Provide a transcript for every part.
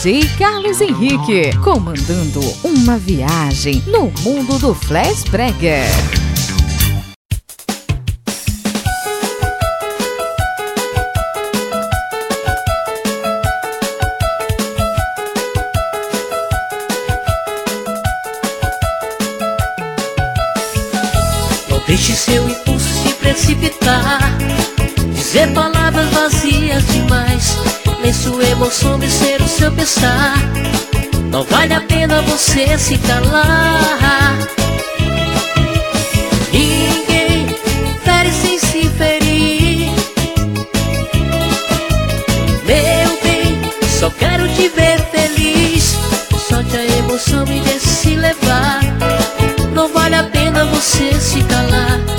DJ Carlos Henrique, comandando uma viagem no mundo do Flash Brega. Deixe seu impulso se precipitar em sua emoção de ser o seu pensar. Não vale a pena você se calar. Ninguém fere sem se ferir. Meu bem, só quero te ver feliz. só Solte a emoção e deixe se levar. Não vale a pena você se calar.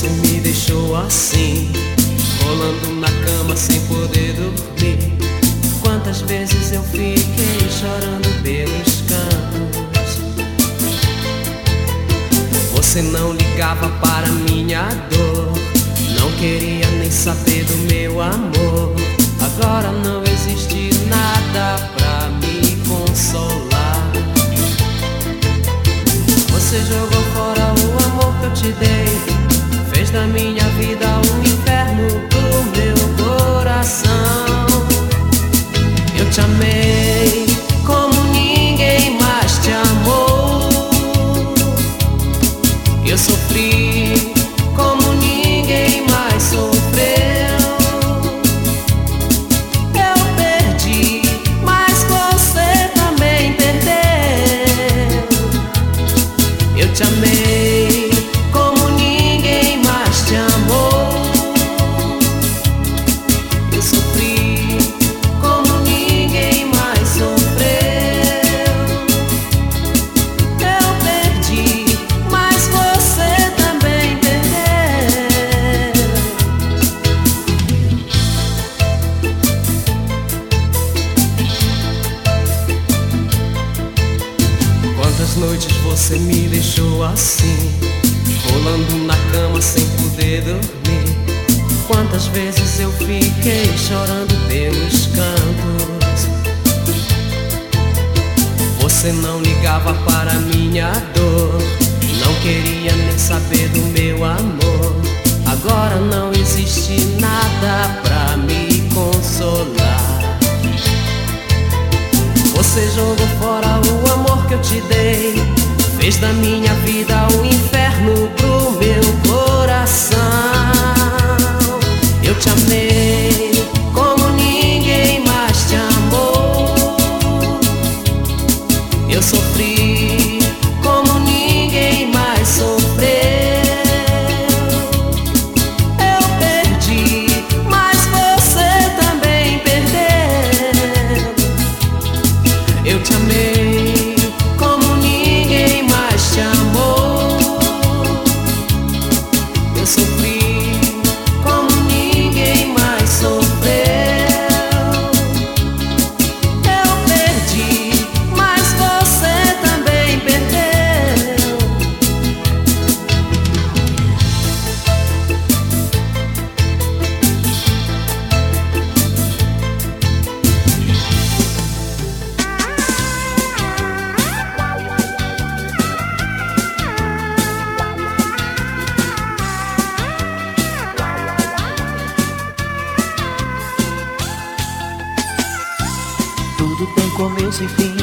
Você me deixou assim Rolando na cama sem poder dormir. Quantas vezes eu fiquei chorando pelos cantos? Você não ligava para minha dor. Não queria nem saber do meu amor. Agora não existe nada pra me consolar. Você jogou fora o amor que eu te dei da minha vida um inferno pro meu coração. Eu te amei. Tudo tem começo e fim.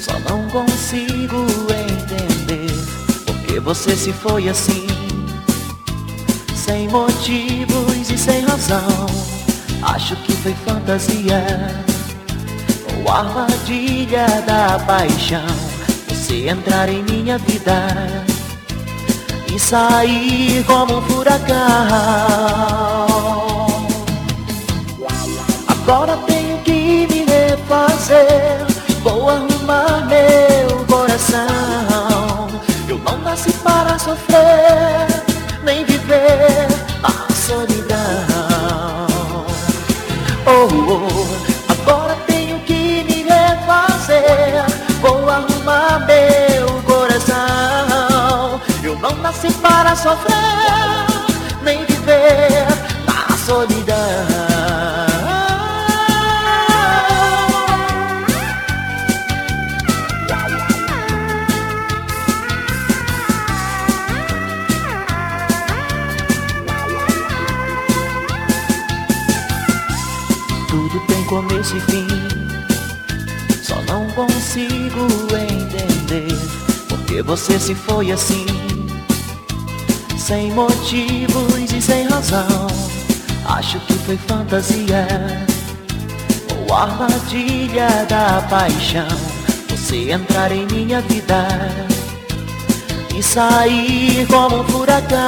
Só não consigo entender por que você se foi assim. Sem motivos e sem razão. Acho que foi fantasia ou armadilha da paixão. Você entrar em minha vida e sair como um furacão. Agora fazer? Vou arrumar meu coração. Eu não nasci para sofrer, nem viver a solidão. Oh, oh agora tenho que me refazer. Vou arrumar meu coração. Eu não nasci para sofrer, nem viver a solidão. Tem começo e fim. Só não consigo entender porque você se foi assim, sem motivos e sem razão. Acho que foi fantasia ou armadilha da paixão. Você entrar em minha vida e sair como um furacão.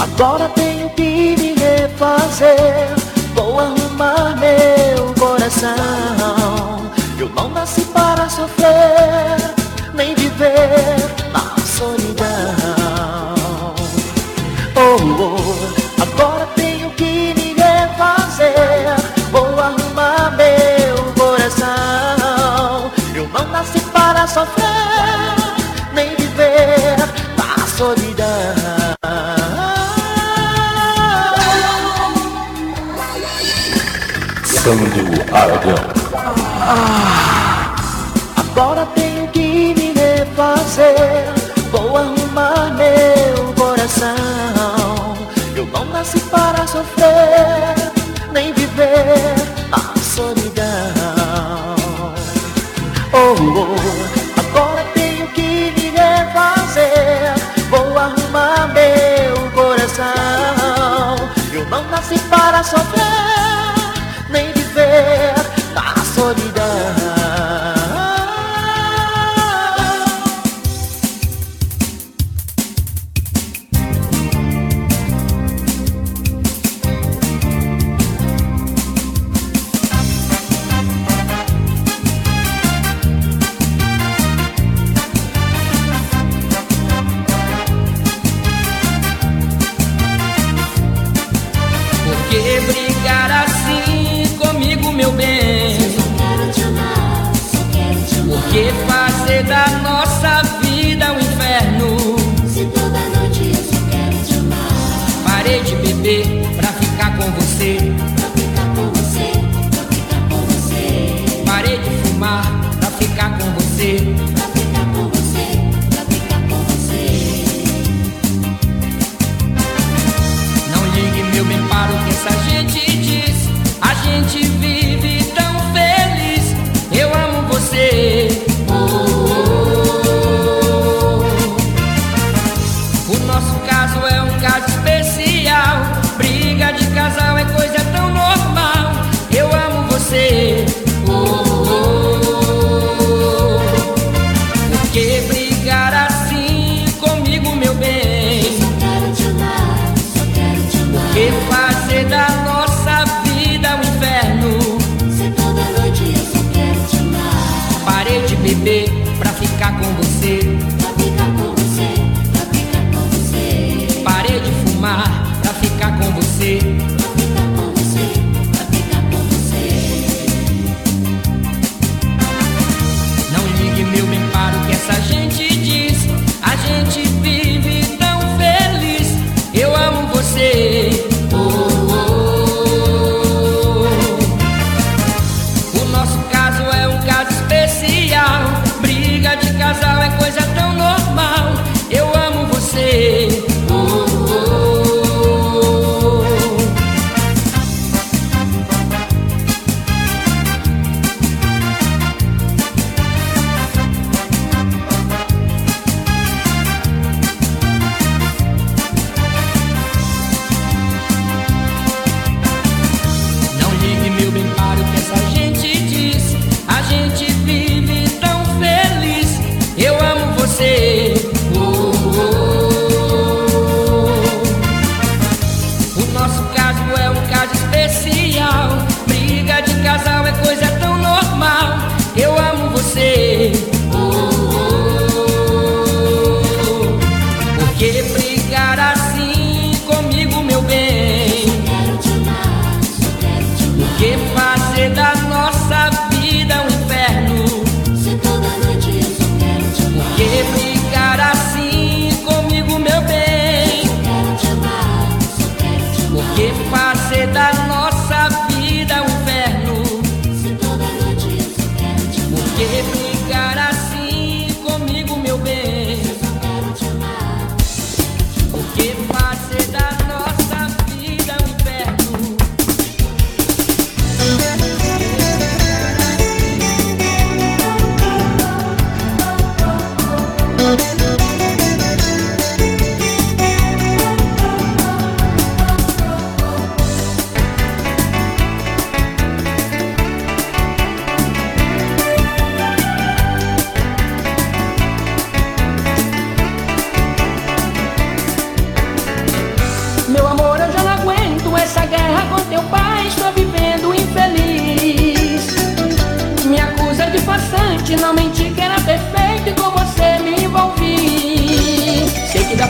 Agora tenho que me refazer. Vou arrumar meu coração. Eu não nasci para sofrer, nem viver na solidão. Oh, oh, agora tenho que me refazer. Vou arrumar meu coração. Eu não nasci para sofrer, nem viver na solidão. Aragão. Agora tenho que me refazer. Vou arrumar meu coração. Eu não nasci para sofrer, nem viver na solidão. Oh, oh, agora tenho que me refazer. Vou arrumar meu coração. Eu não nasci para sofrer, brigar assim comigo, meu bem? Por que fazer da nossa vida um inferno? Parei de beber pra ficar com você.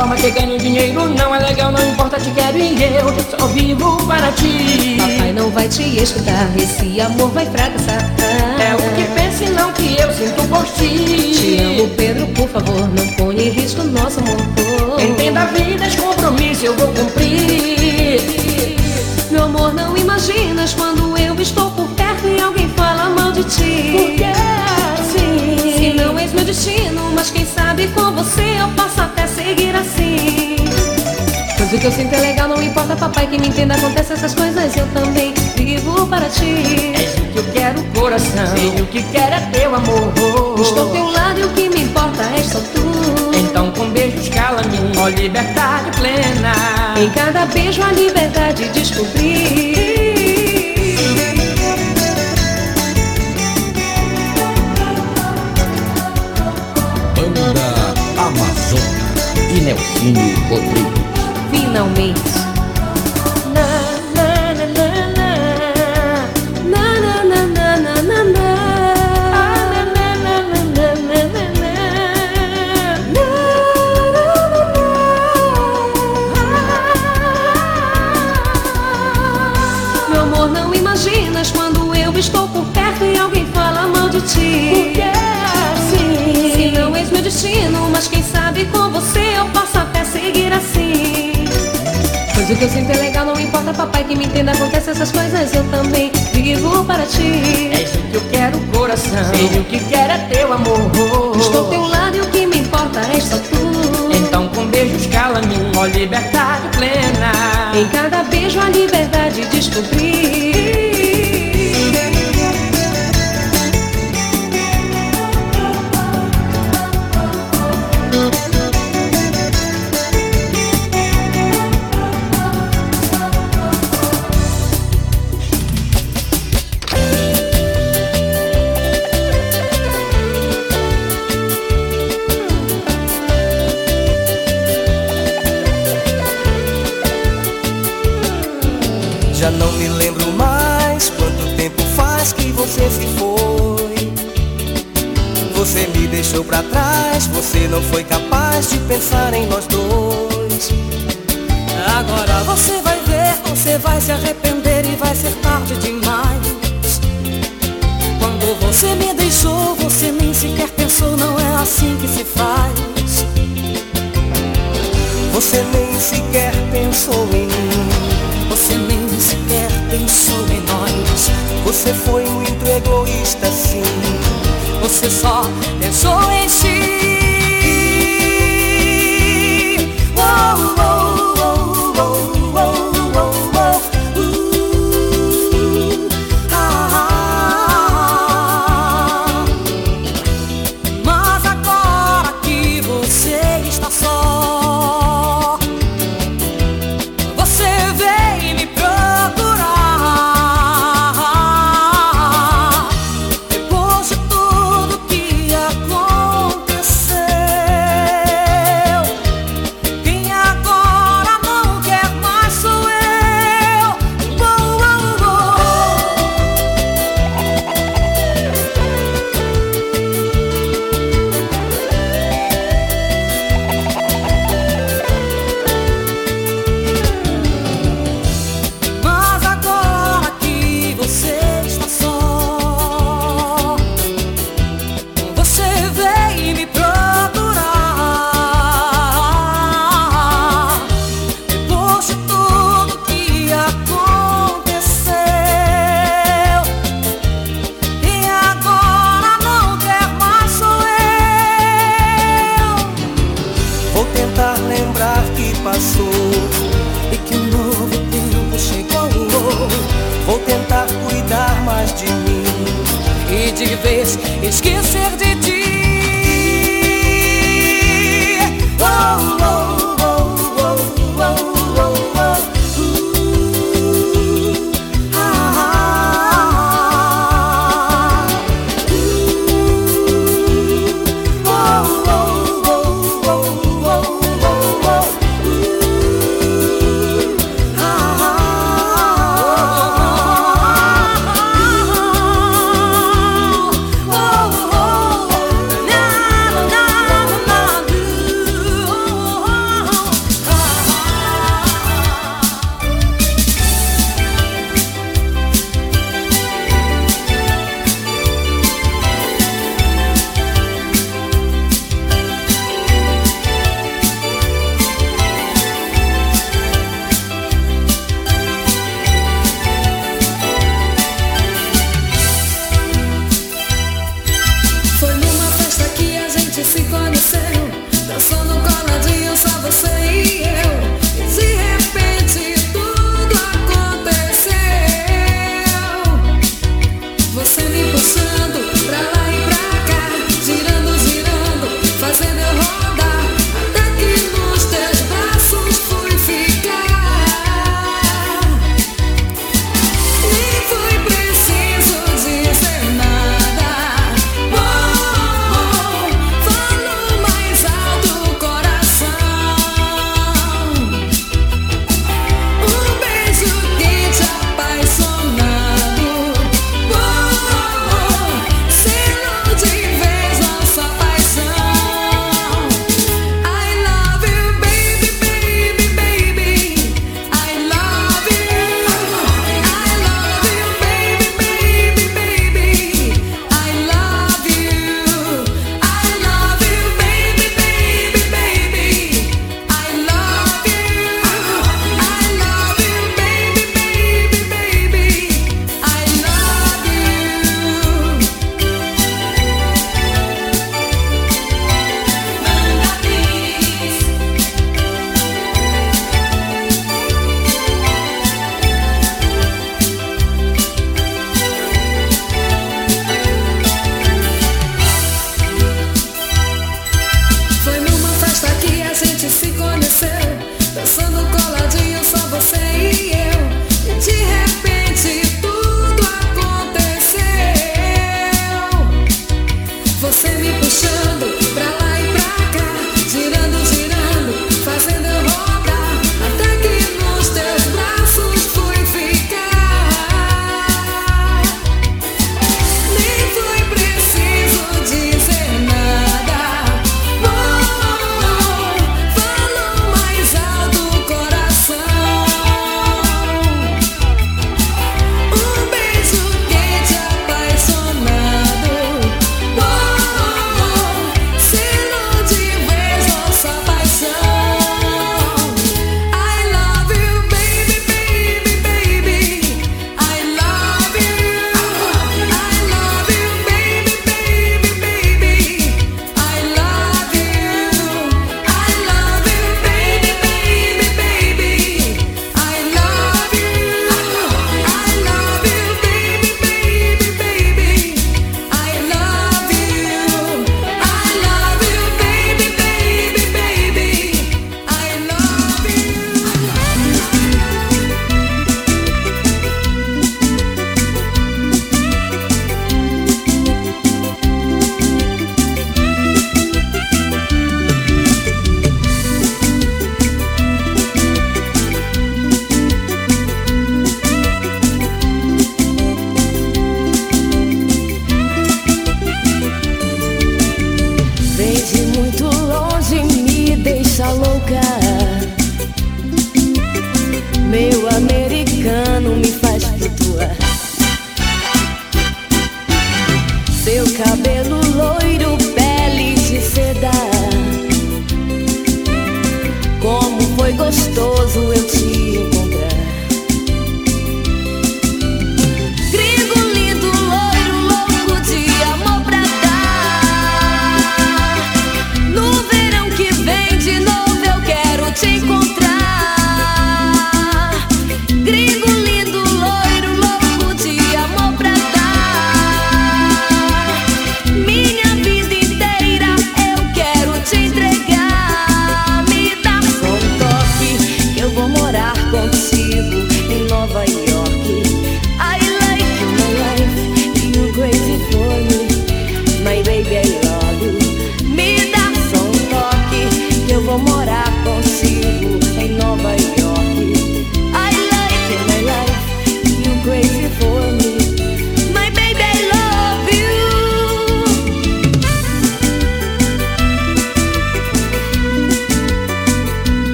Forma que ganho dinheiro não é legal, não importa, te quero e eu só vivo para ti. Papai não vai te escutar, esse amor vai fracassar. É o que pensa e não que eu sinto por ti. Te amo, Pedro, por favor, não ponha em risco nosso amor. Entenda a vida, esse compromisso eu vou cumprir. Meu amor, não imaginas quando eu estou por perto e alguém fala mal de ti. Porque assim. Sabe com você eu posso até seguir assim. Pois o que eu sinto é legal, não importa, papai, que me entenda, acontece essas coisas, eu também vivo para ti. És o que eu quero, coração. E o que quero é teu amor. Estou ao teu lado e o que me importa é só tu. Então com beijos cala-me, ó liberdade plena. Em cada beijo a liberdade descobri. Nelsinho Rodrigues. Finalmente. O que eu sinto é legal, não importa, papai, que me entenda, acontece essas coisas, eu também vivo para ti. És o que eu quero, coração. E o que quero é teu amor. Estou ao teu lado e o que me importa é só tu. Então com beijos cala-me, ó liberdade plena. Em cada beijo a liberdade descobri. Não foi capaz de pensar em nós dois. Agora você vai ver, você vai se arrepender e vai ser tarde demais. Quando você me deixou, você nem sequer pensou, não é assim que se faz. Você nem sequer pensou em mim. Você nem sequer pensou em nós. Você foi muito egoísta, sim. Você só pensou em si.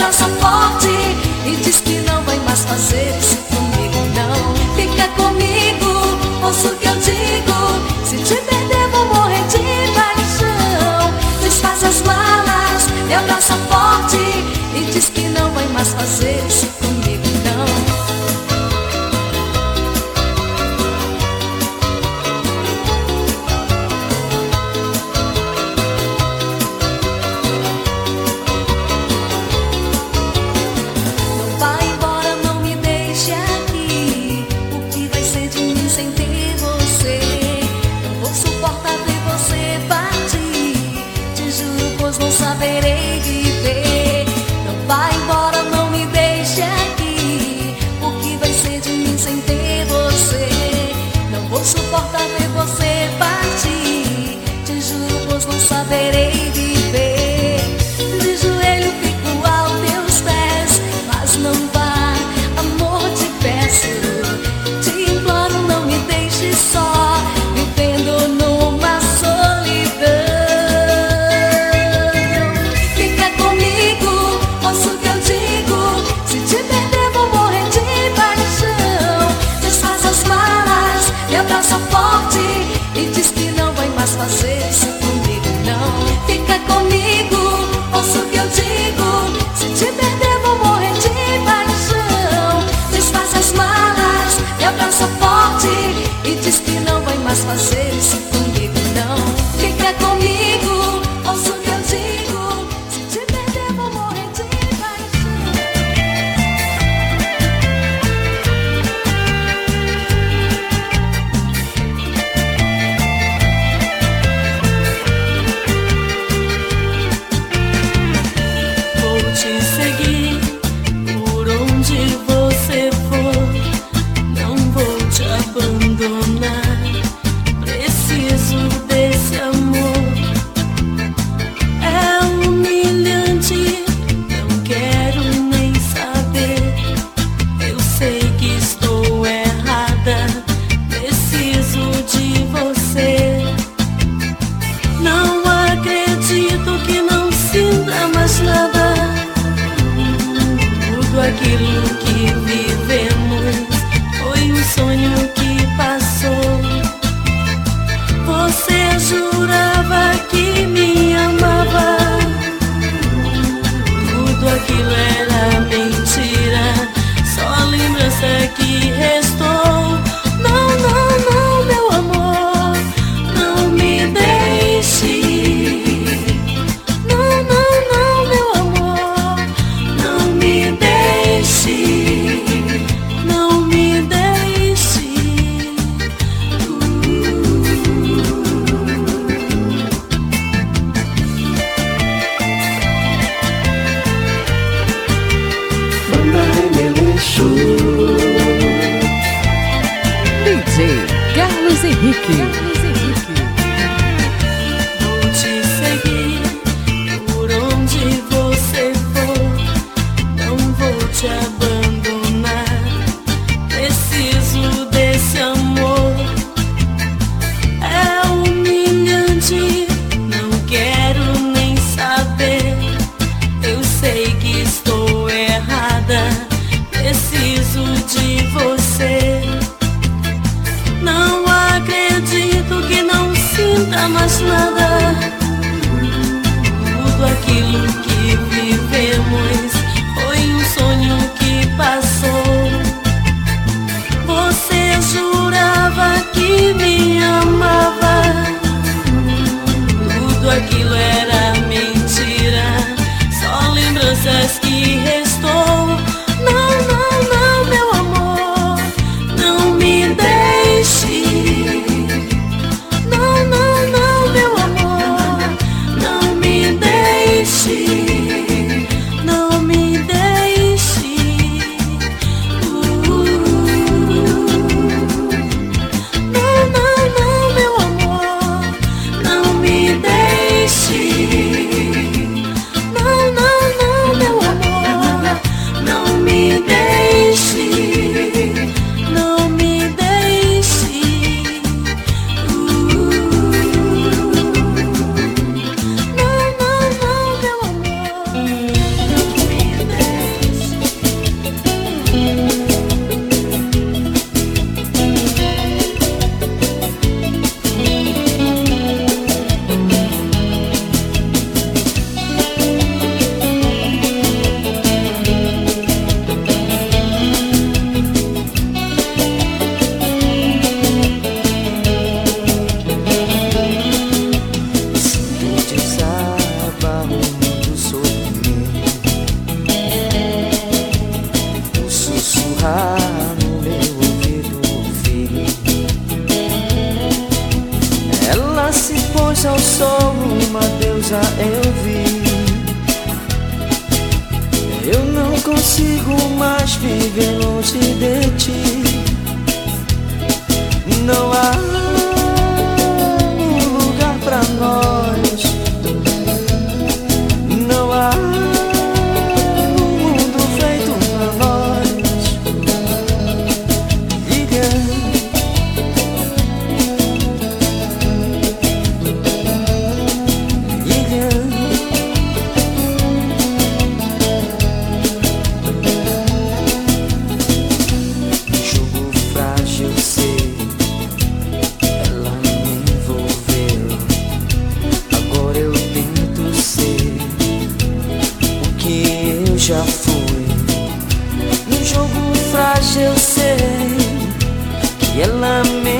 dá forte e diz que não vai mais fazer isso comigo, não. Fica comigo, ouço o que eu digo. Se te perder, vou morrer de paixão. Desfaz as malas, eu dá forte e diz que não vai mais fazer isso comigo. fazer esse Henrique. já foi. No jogo frágil eu sei que ela me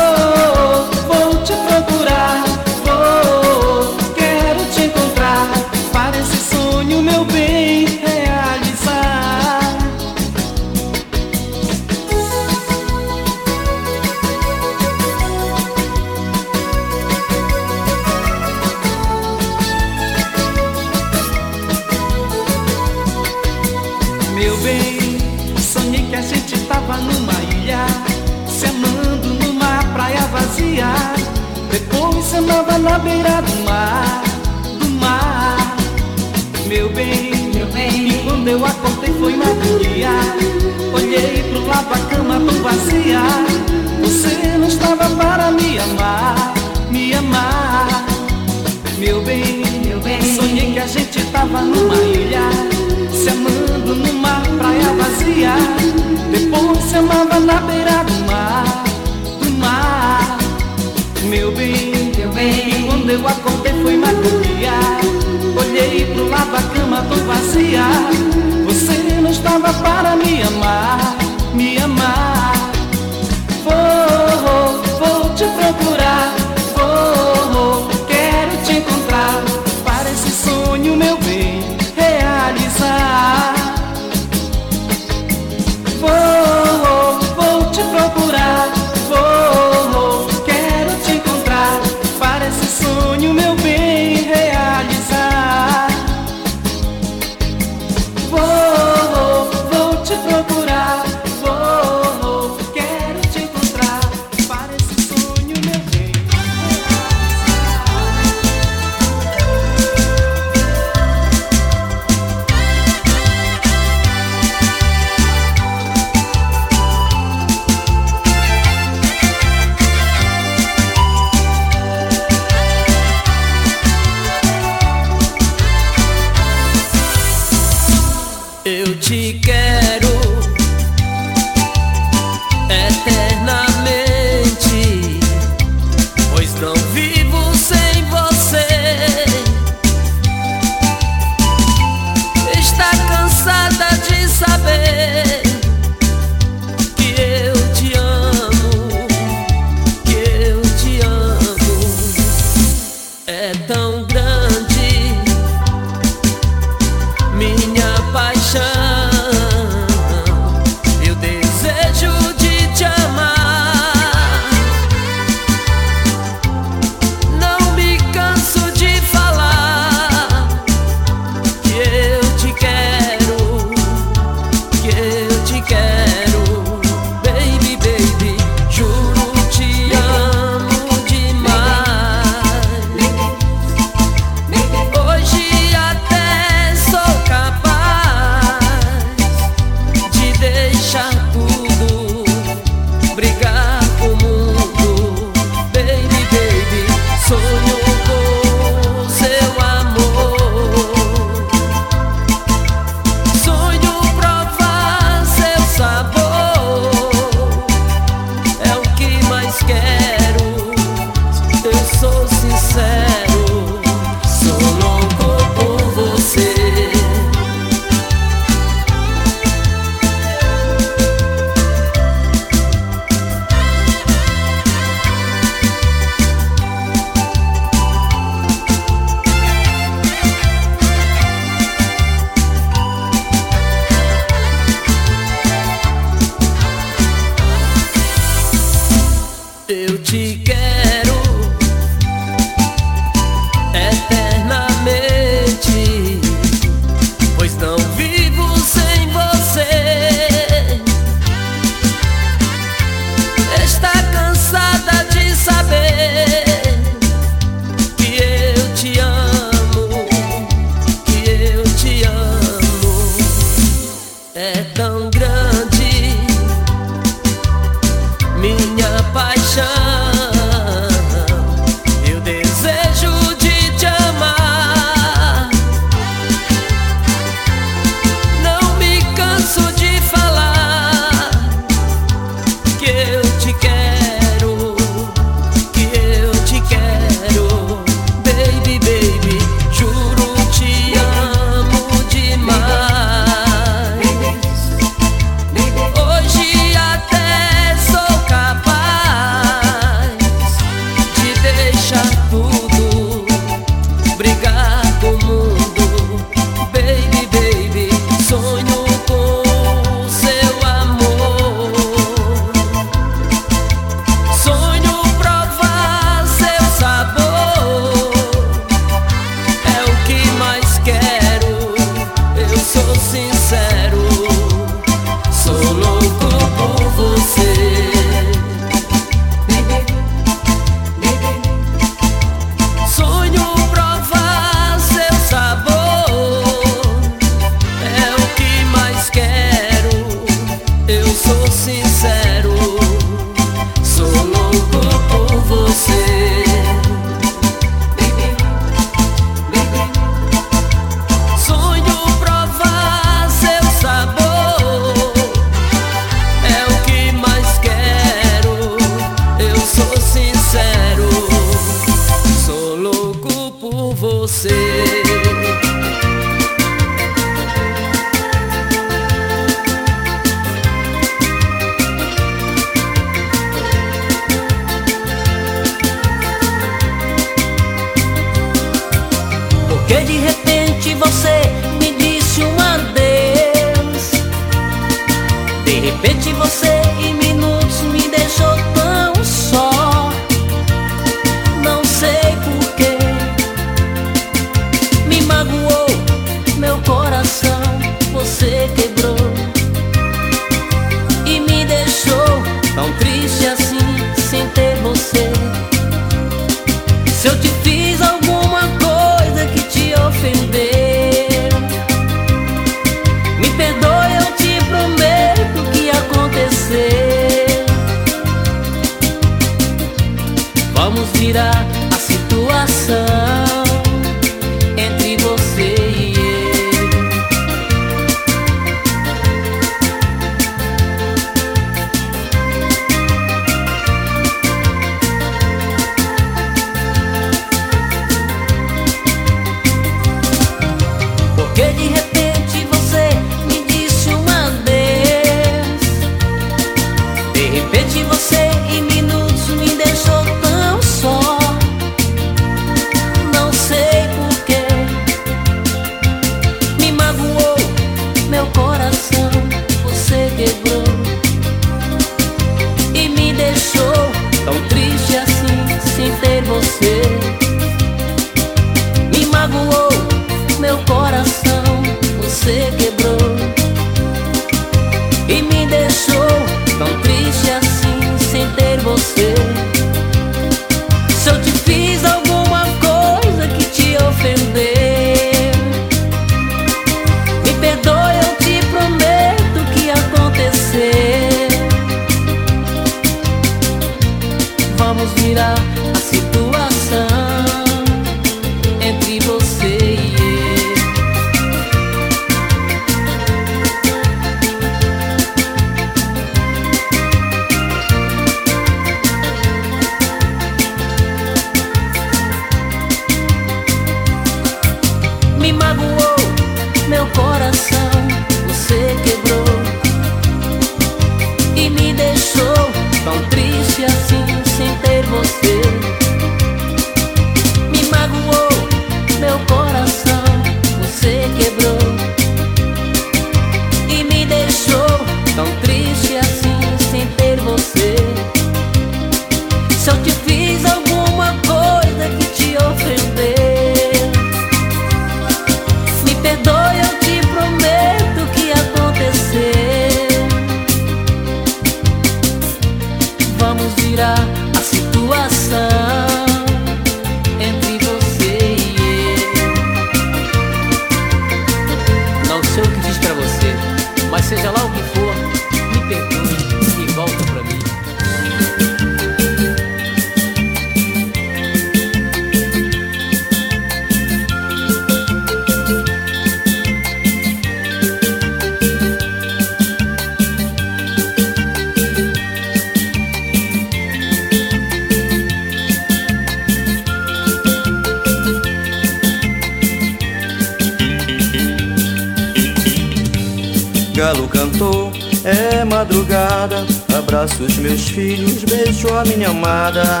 Cantou, é madrugada. Abraço os meus filhos, beijo a minha amada.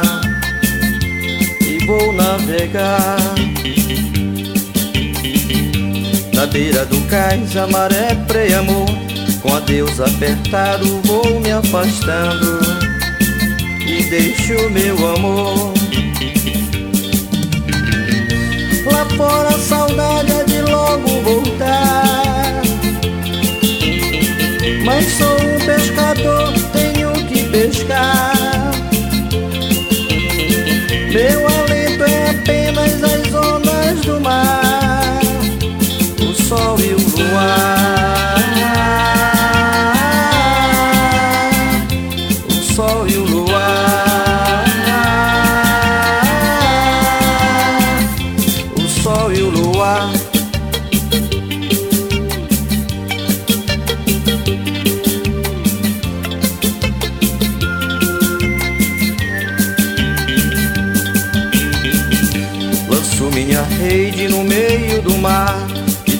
E vou navegar. Na beira do cais, a maré preia amor. Com adeus apertado, vou me afastando. E deixo meu amor. Lá fora a saudade é de logo voltar. Mas sou um pescador, tenho que pescar. Meu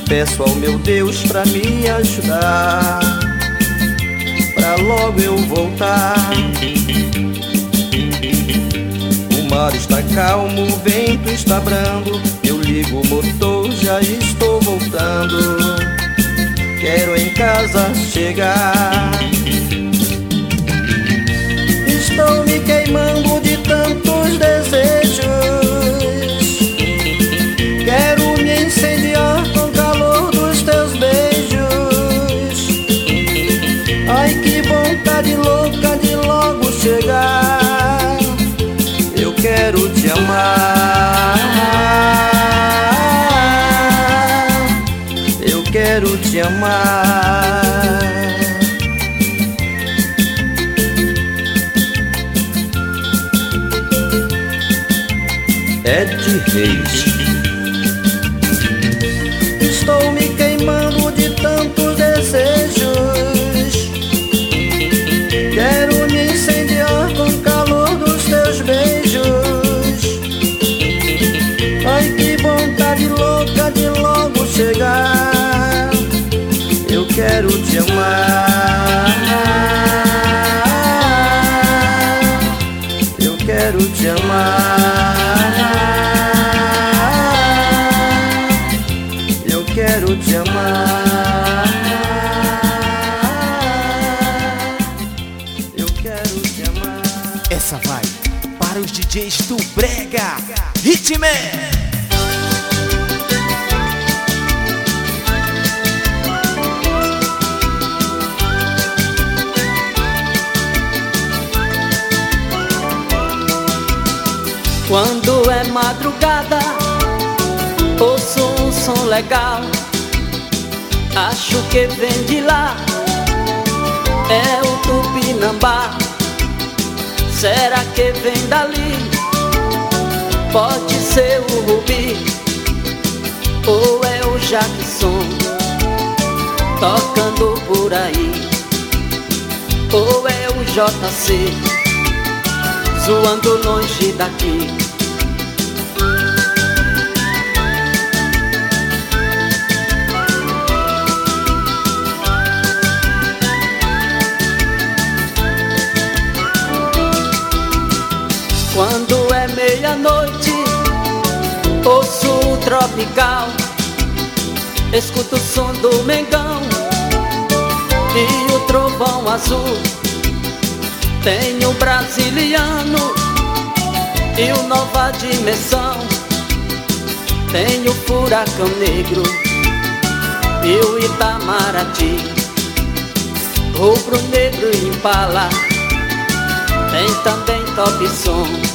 peço ao meu Deus pra me ajudar. Pra logo eu voltar. O mar está calmo, o vento está brando. Eu ligo o motor, já estou voltando. Quero em casa chegar. Estou me queimando de tantos que reis. Quando é madrugada, ouço um som legal. Acho que vem de lá, é o Tupinambá. Será que vem dali? Pode ser o Rubi ou é o Jackson tocando por aí, ou é o JC zoando longe daqui. Quando Ouço o tropical, escuto o som do mengão e o trovão azul. Tenho o brasiliano e o nova dimensão. Tenho o furacão negro e o Itamaraty. Rubro negro e impala, tem também top som.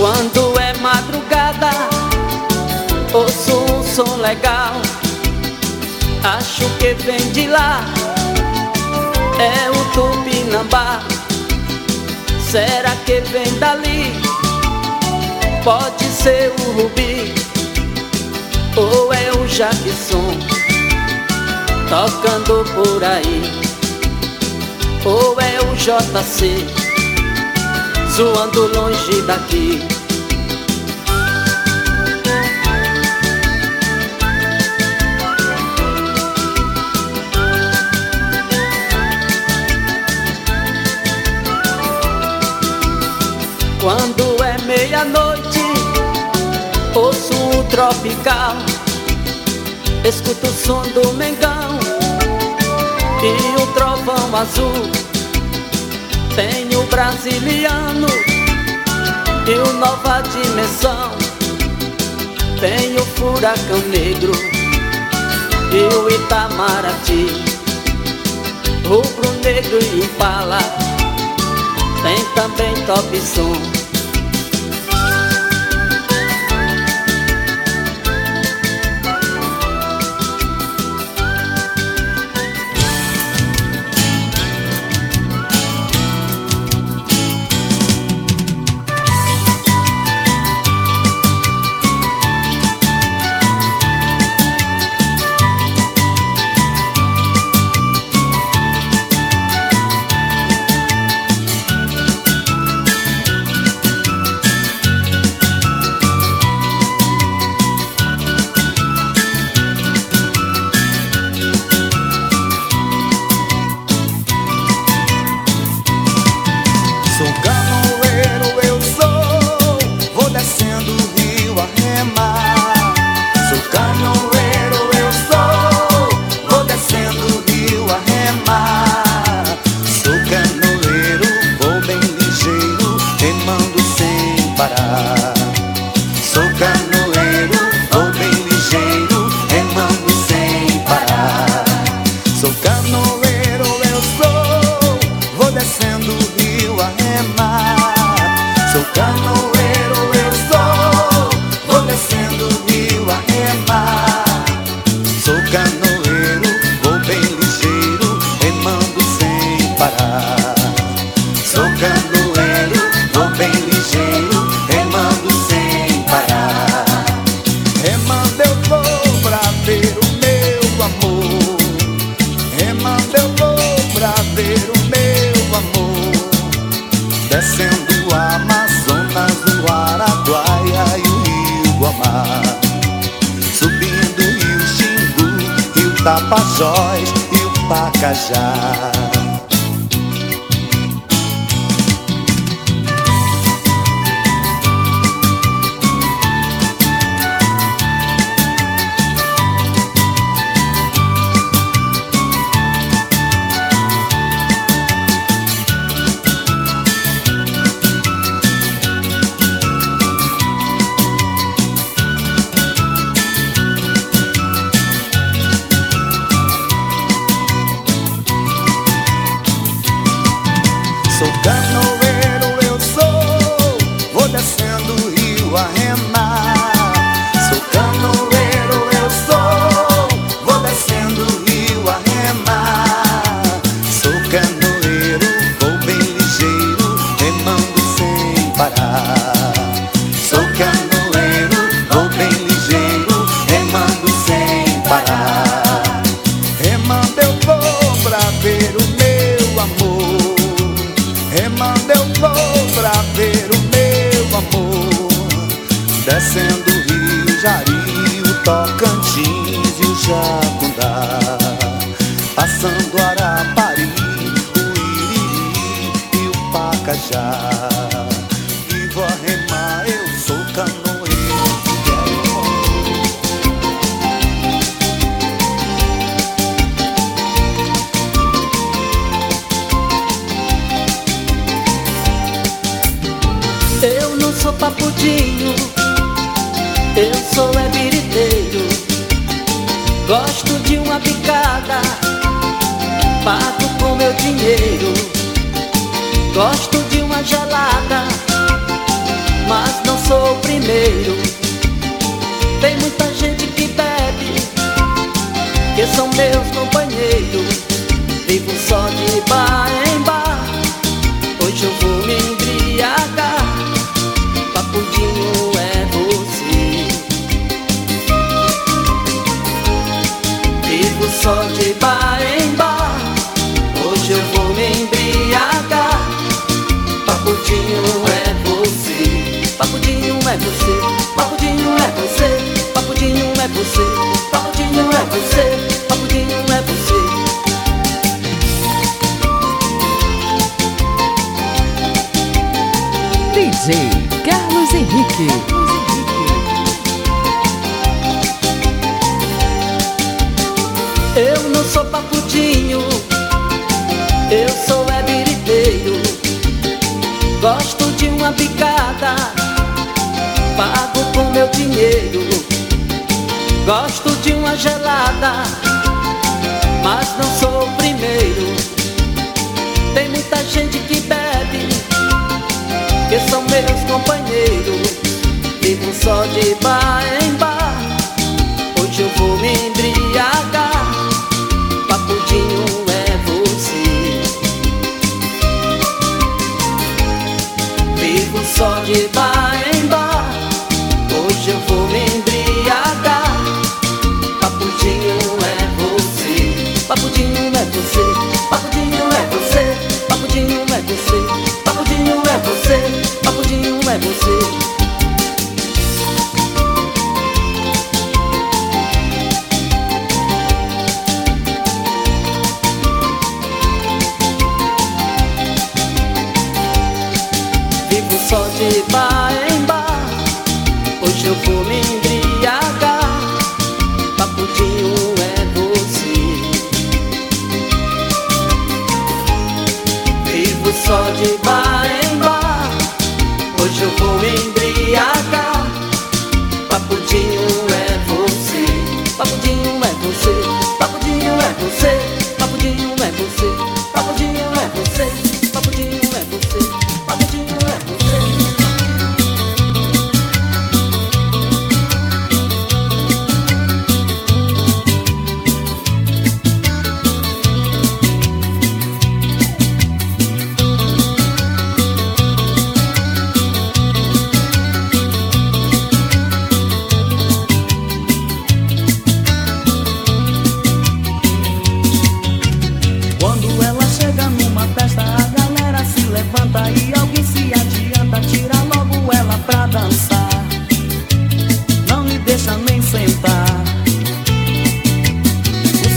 Quando é madrugada, ouço um som legal. Acho que vem de lá, é o Tupinambá. Será que vem dali? Pode ser o Rubi ou é o Jackson tocando por aí? Ou é o JC zoando longe daqui? Quando é meia-noite, ouço o tropical, escuto o som do mengão e o trovão azul. Tenho o brasiliano e o nova dimensão. Tenho o furacão negro e o Itamaraty, rubro negro e impala tem também top som. Gosto de uma picada, pago com meu dinheiro. Gosto de uma gelada, mas não sou o primeiro. Tem muita gente que bebe, que são meus companheiros. Vivo só de bar em bar, hoje eu vou bar em bar, hoje eu vou me embriagar. Papudinho é você, papudinho é você, papudinho é você, papudinho é você, papudinho é você, papudinho é você. DJ Carlos Henrique. Sou papudinho, eu sou é biriteiro. Gosto de uma picada, pago com meu dinheiro. Gosto de uma gelada, mas não sou o primeiro. Tem muita gente que bebe, que são meus companheiros. Vivo só de bar em bar, você.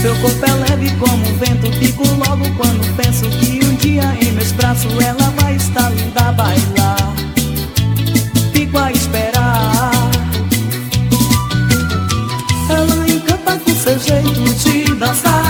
Seu corpo é leve como o vento, fico logo quando penso que um dia em meus braços ela vai estar linda a bailar. Fico a esperar. Ela encanta com seu jeito de dançar.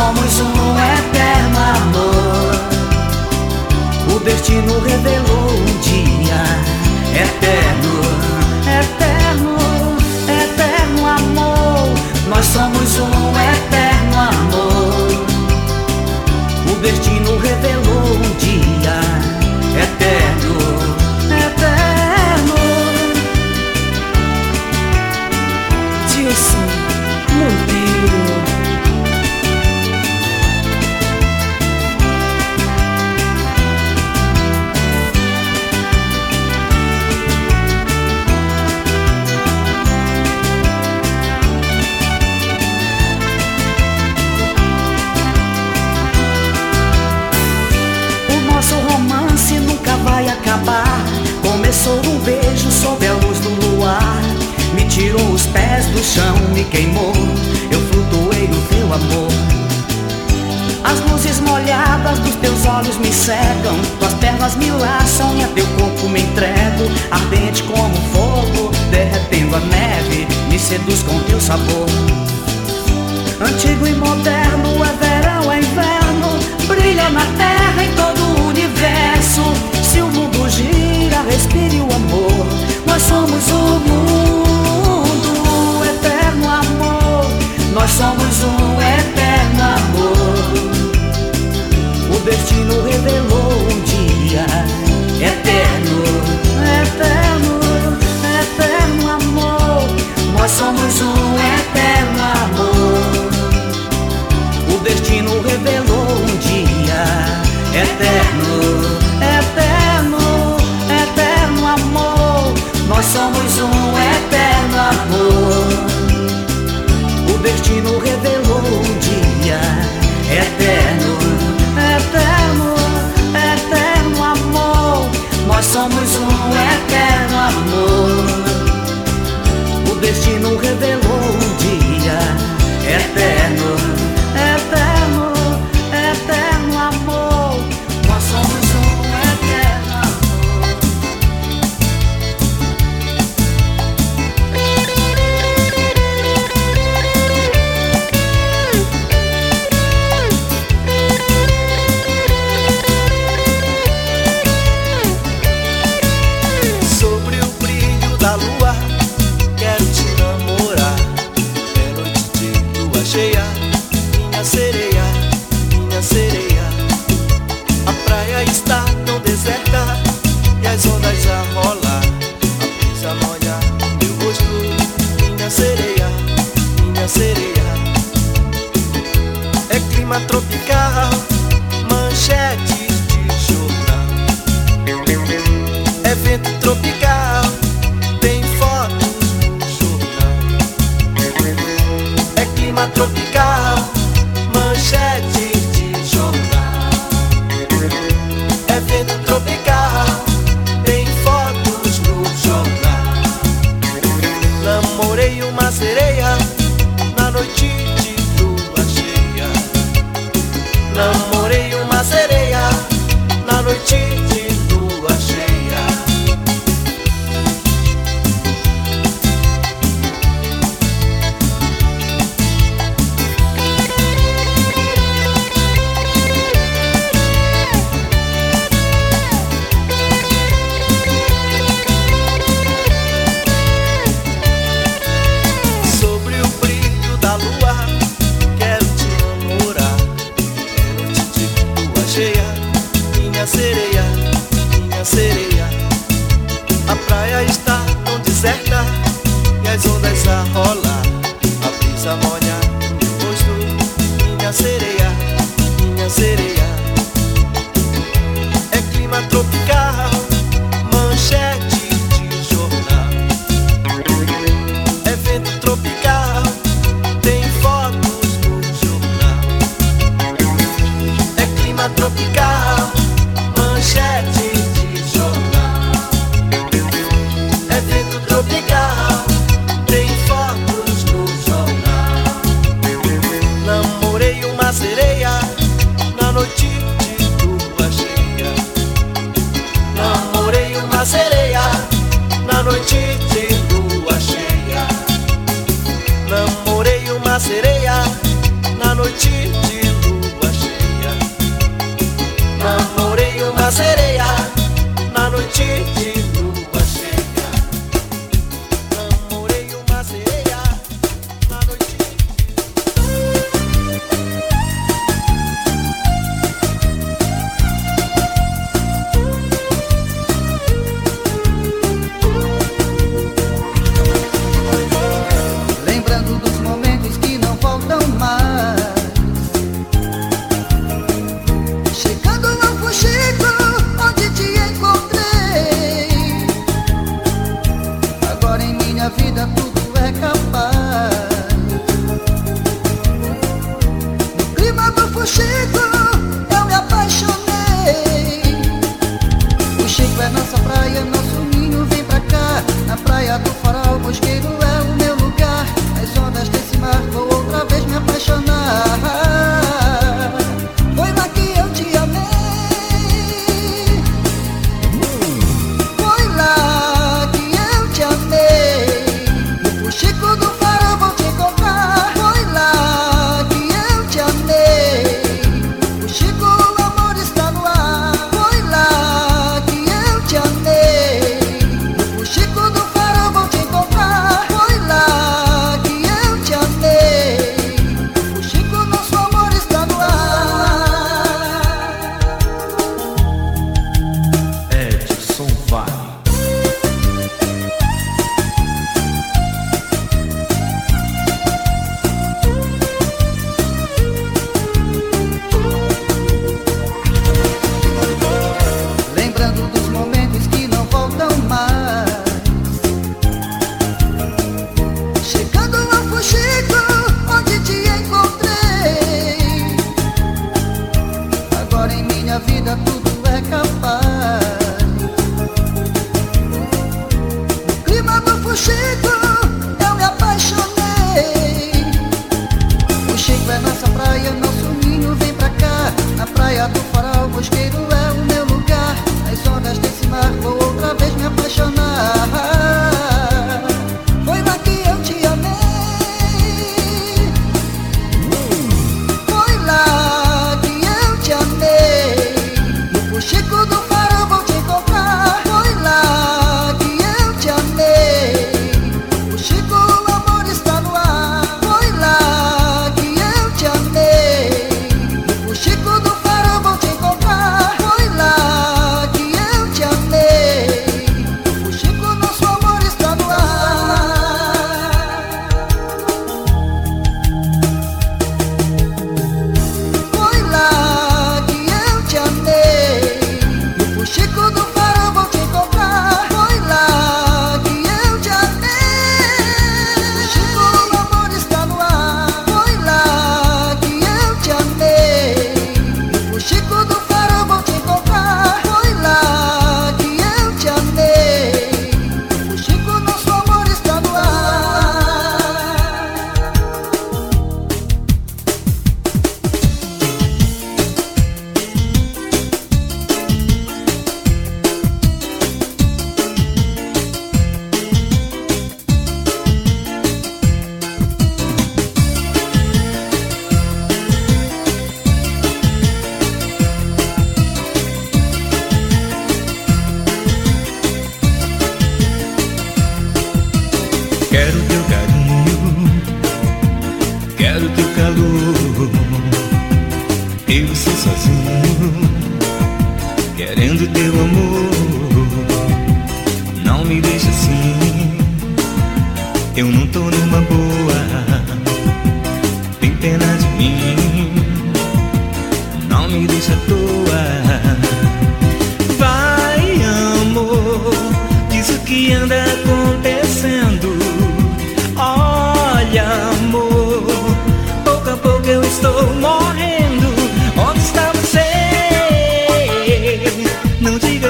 Somos um sabor.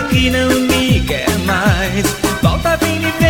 que não me quer mais. Volta, vem me ver.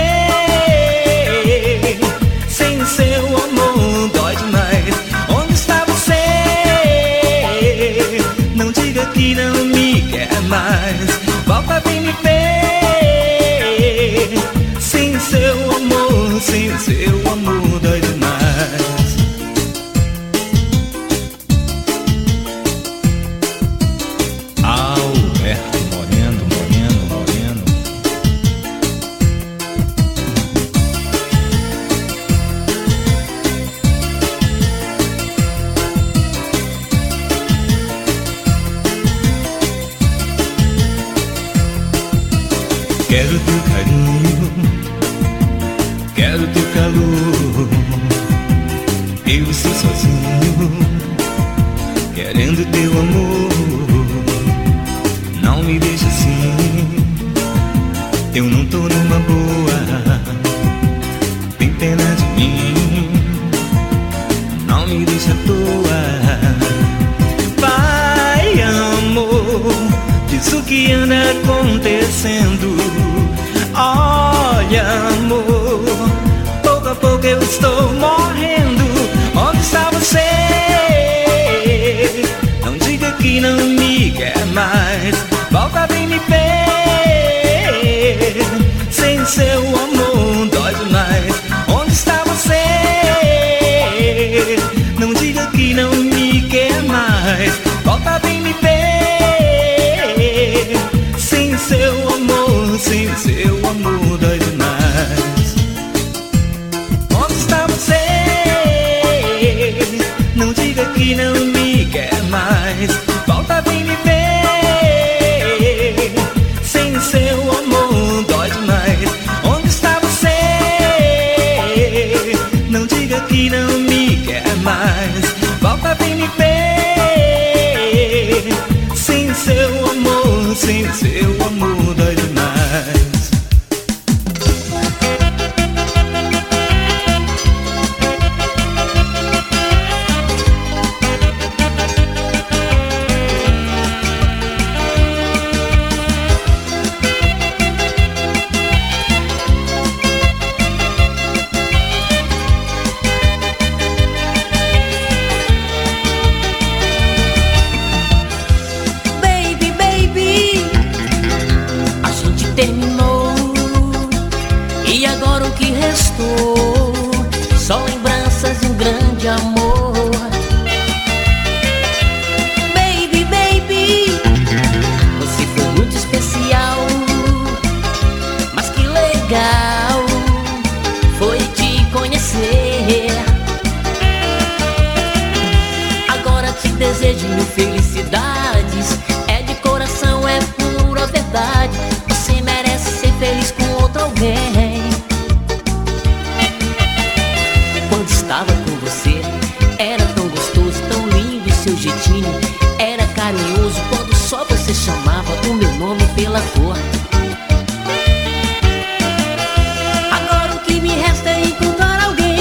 o meu nome pela cor. Agora o que me resta é encontrar alguém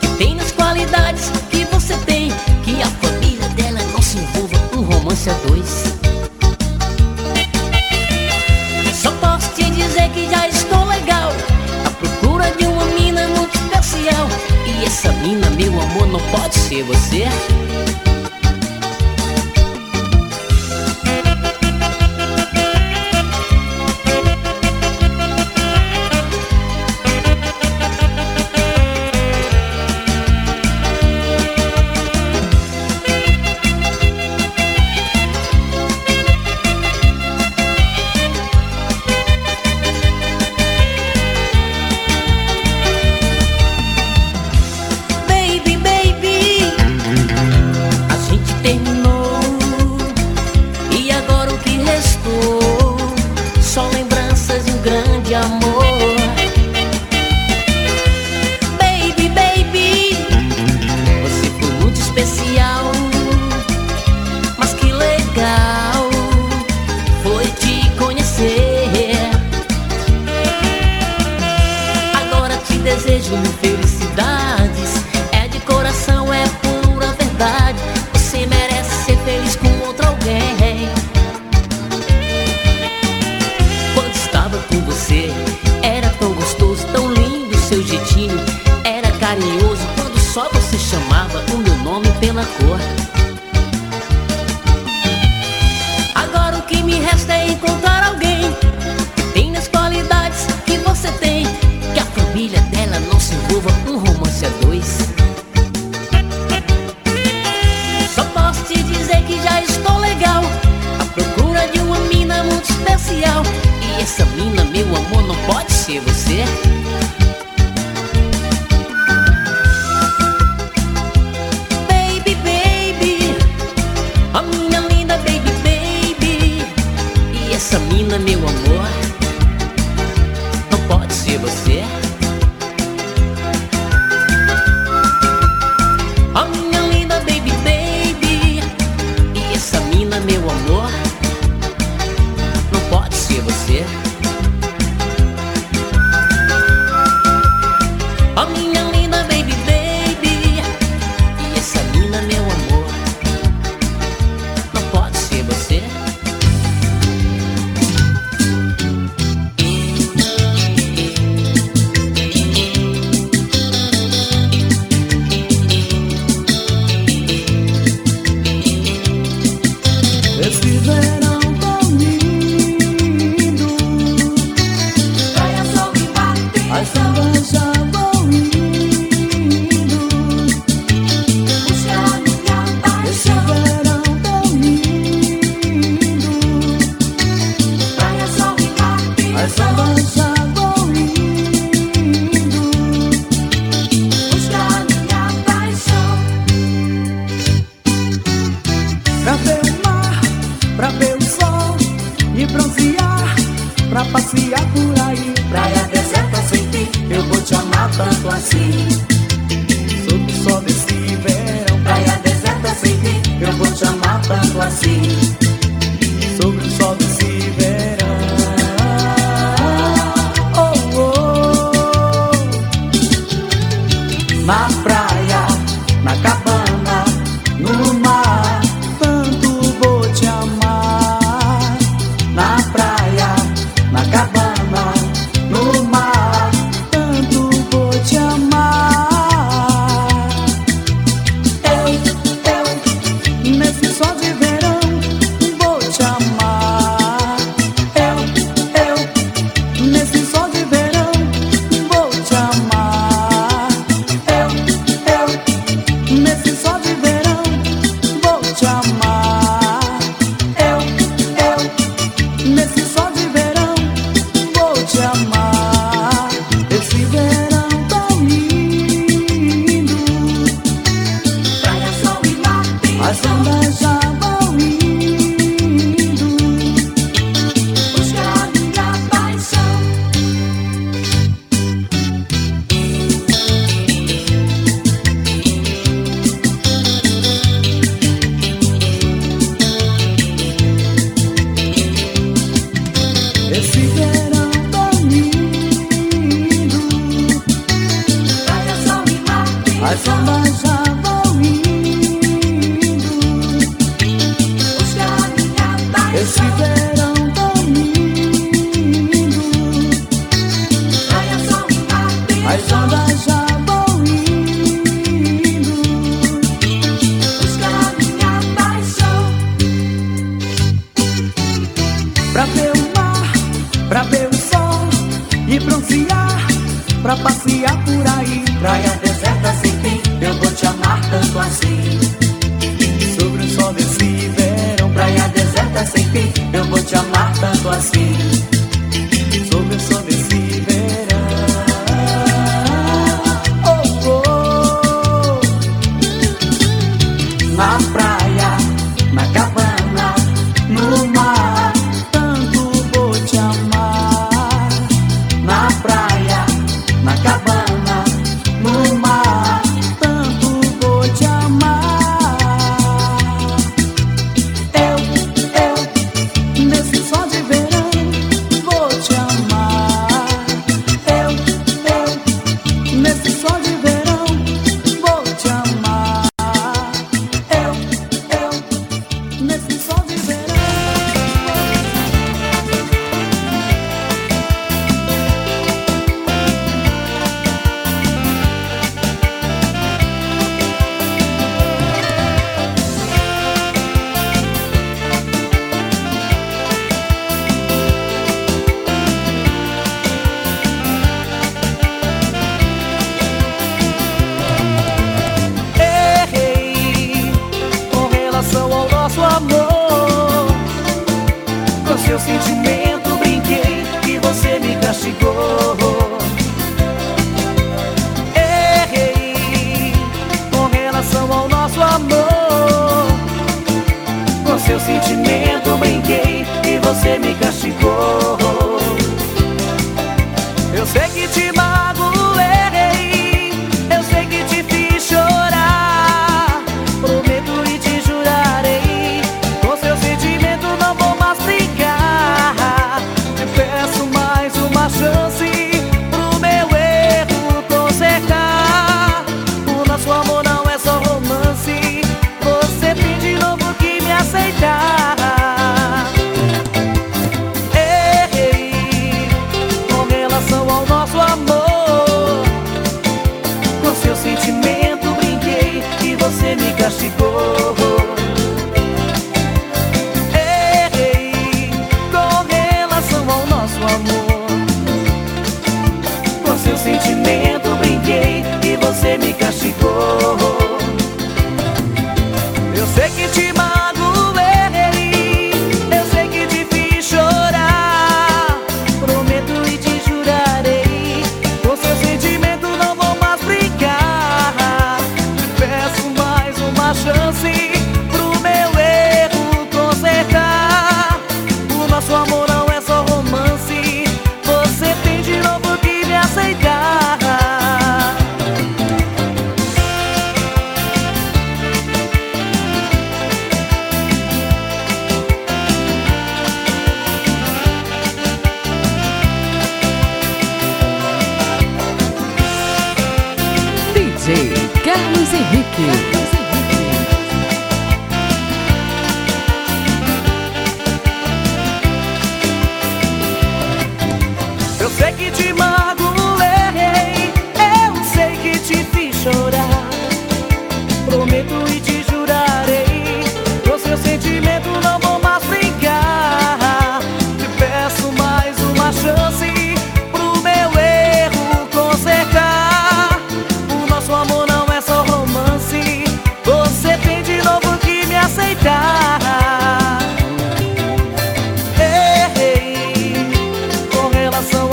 que tenha as qualidades que você tem, que a família dela não se envolva um romance a dois. Só posso te dizer que já estou legal à procura de uma mina muito especial. E essa mina, meu amor, não pode ser você.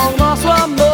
Ao nosso amor.